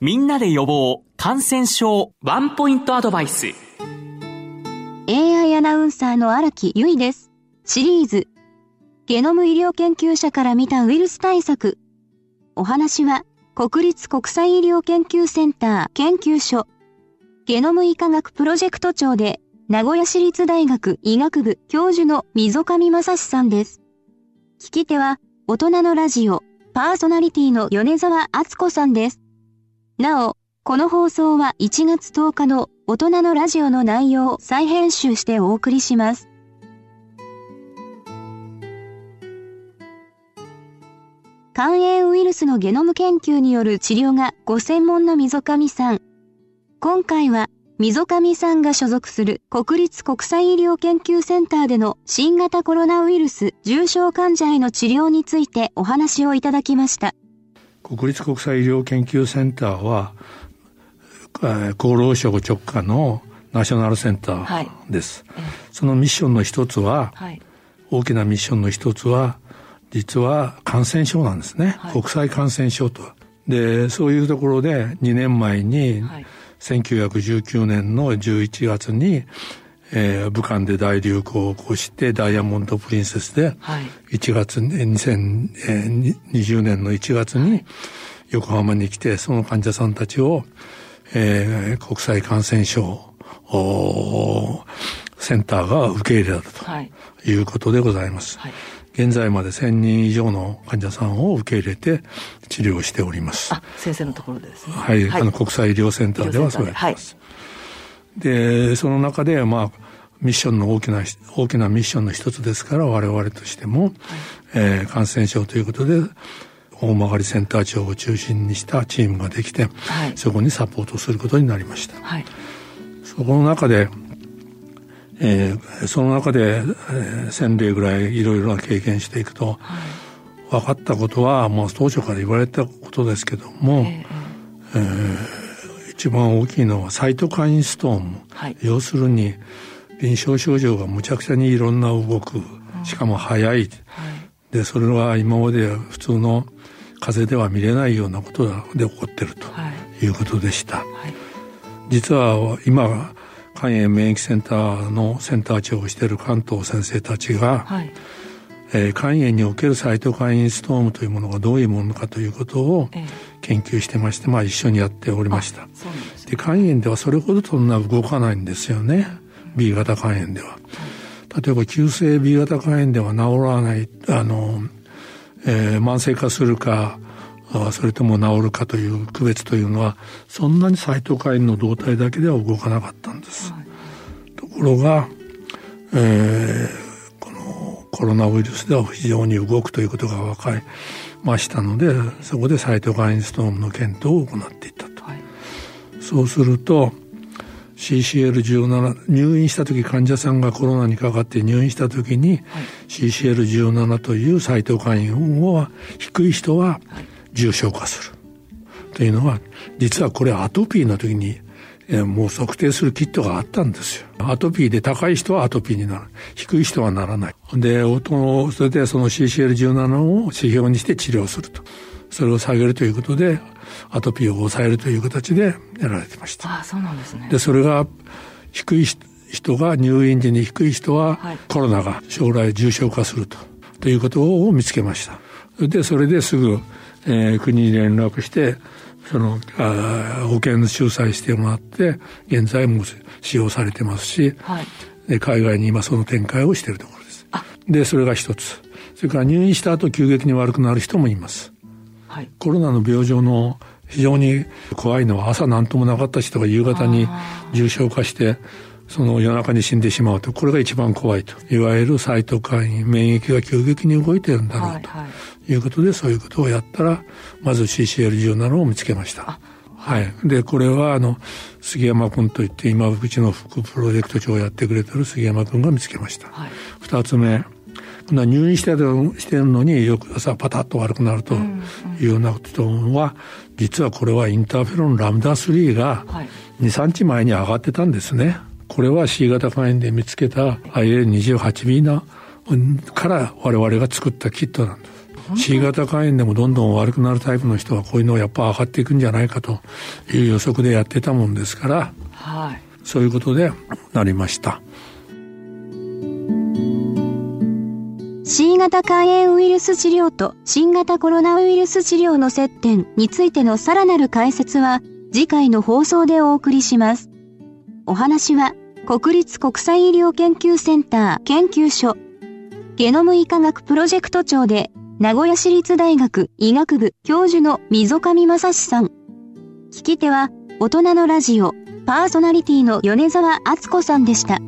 みんなで予防感染症ワンポイントアドバイス。AI アナウンサーの荒木由衣です。シリーズ。ゲノム医療研究者から見たウイルス対策。お話は国立国際医療研究センター研究所。ゲノム医科学プロジェクト長で名古屋市立大学医学部教授の溝上正史さんです。聞き手は大人のラジオパーソナリティの米沢敦子さんです。なお、この放送は1月10日の大人のラジオの内容を再編集してお送りします。肝炎ウイルスのゲノム研究による治療がご専門の溝上さん。今回は溝上さんが所属する国立国際医療研究センターでの新型コロナウイルス重症患者への治療についてお話をいただきました。国立国際医療研究センターは、厚労省直下のナショナルセンターです。はい、そのミッションの一つは、はい、大きなミッションの一つは、実は感染症なんですね。はい、国際感染症とは。で、そういうところで2年前に、はい、1919年の11月に、えー、武漢で大流行を起こしてダイヤモンド・プリンセスで1月、はい、2020年の1月に横浜に来てその患者さんたちを、えー、国際感染症センターが受け入れたということでございます。はい、現在まで1000人以上の患者さんを受け入れて治療しております。あ、先生のところですね。はい、はい、あの国際医療センターではそうやってます。で、その中で、まあ、ミッションの大きな、大きなミッションの一つですから、我々としても、はい、えー、感染症ということで、大曲センター長を中心にしたチームができて、はい、そこにサポートすることになりました。はい、そこの中で、えー、その中で、えー、1000例ぐらいいろいろな経験していくと、はい、分かったことは、まあ、当初から言われたことですけども、えー、えー一番大きいのはサイトカインストーム、はい、要するに臨床症状がむちゃくちゃにいろんな動くしかも早い、はい、でそれは今まで普通の風邪では見れないようなことで起こってるとい。うことでした、はい、実は今肝炎免疫センターのセンター長をしている関東先生たちが、はいえー、肝炎におけるサイトカインストームというものがどういうものかということを研究してまして、まあ一緒にやっておりました。で、肝炎ではそれほどそんな動かないんですよね。B 型肝炎では。例えば急性 B 型肝炎では治らない、あの、えー、慢性化するか、それとも治るかという区別というのは、そんなにサイトカインの動態だけでは動かなかったんです。はい、ところが、えー、コロナウイルスでは非常に動くということが分かりましたのでそこでサイトカインストームの検討を行っていったと、はい、そうすると CCL17 入院した時患者さんがコロナにかかって入院した時に、はい、CCL17 というサイトカインは低い人は重症化する、というのは実はこれアトピーの時にもう測定するキットがあったんですよ。アトピーで高い人はアトピーになる。低い人はならない。で、音それでその CCL17 を指標にして治療すると。それを下げるということで、アトピーを抑えるという形でやられてました。あそうなんですね。で、それが低い人が入院時に低い人はコロナが将来重症化すると。ということを見つけました。で、それですぐ、えー、国に連絡して、そのあ保険仲裁してもらって現在も使用されてますし、はい、で海外に今その展開をしているところです。でそれが一つそれから入院した後急激に悪くなる人もいます。はい、コロナの病状の非常に怖いのは朝何ともなかった人が夕方に重症化してその夜中に死んでしまうとこれが一番怖いといわゆるサイトカイン免疫が急激に動いてるんだろうということで、そういうことをやったらまず CCL17 を見つけました。はい。で、これは、あの、杉山君といって、今、うちの副プロジェクト長をやってくれてる杉山君が見つけました。二、はい、つ目、入院してるしてるのに、翌朝パタッと悪くなるというようなことは、実はこれはインターフェロンラムダ3が2、3日前に上がってたんですね。これは C 型肝炎で見つけた IL28B なから我々が作ったキットなんです。C 型肝炎でもどんどん悪くなるタイプの人はこういうのはやっぱ上がっていくんじゃないかという予測でやってたもんですから、はい、そういうことでなりました。C 型肝炎ウイルス治療と新型コロナウイルス治療の接点についてのさらなる解説は次回の放送でお送りします。お話は国立国際医療研究センター研究所ゲノム医科学プロジェクト長で名古屋市立大学医学部教授の溝上正史さん。聞き手は大人のラジオパーソナリティの米沢敦子さんでした。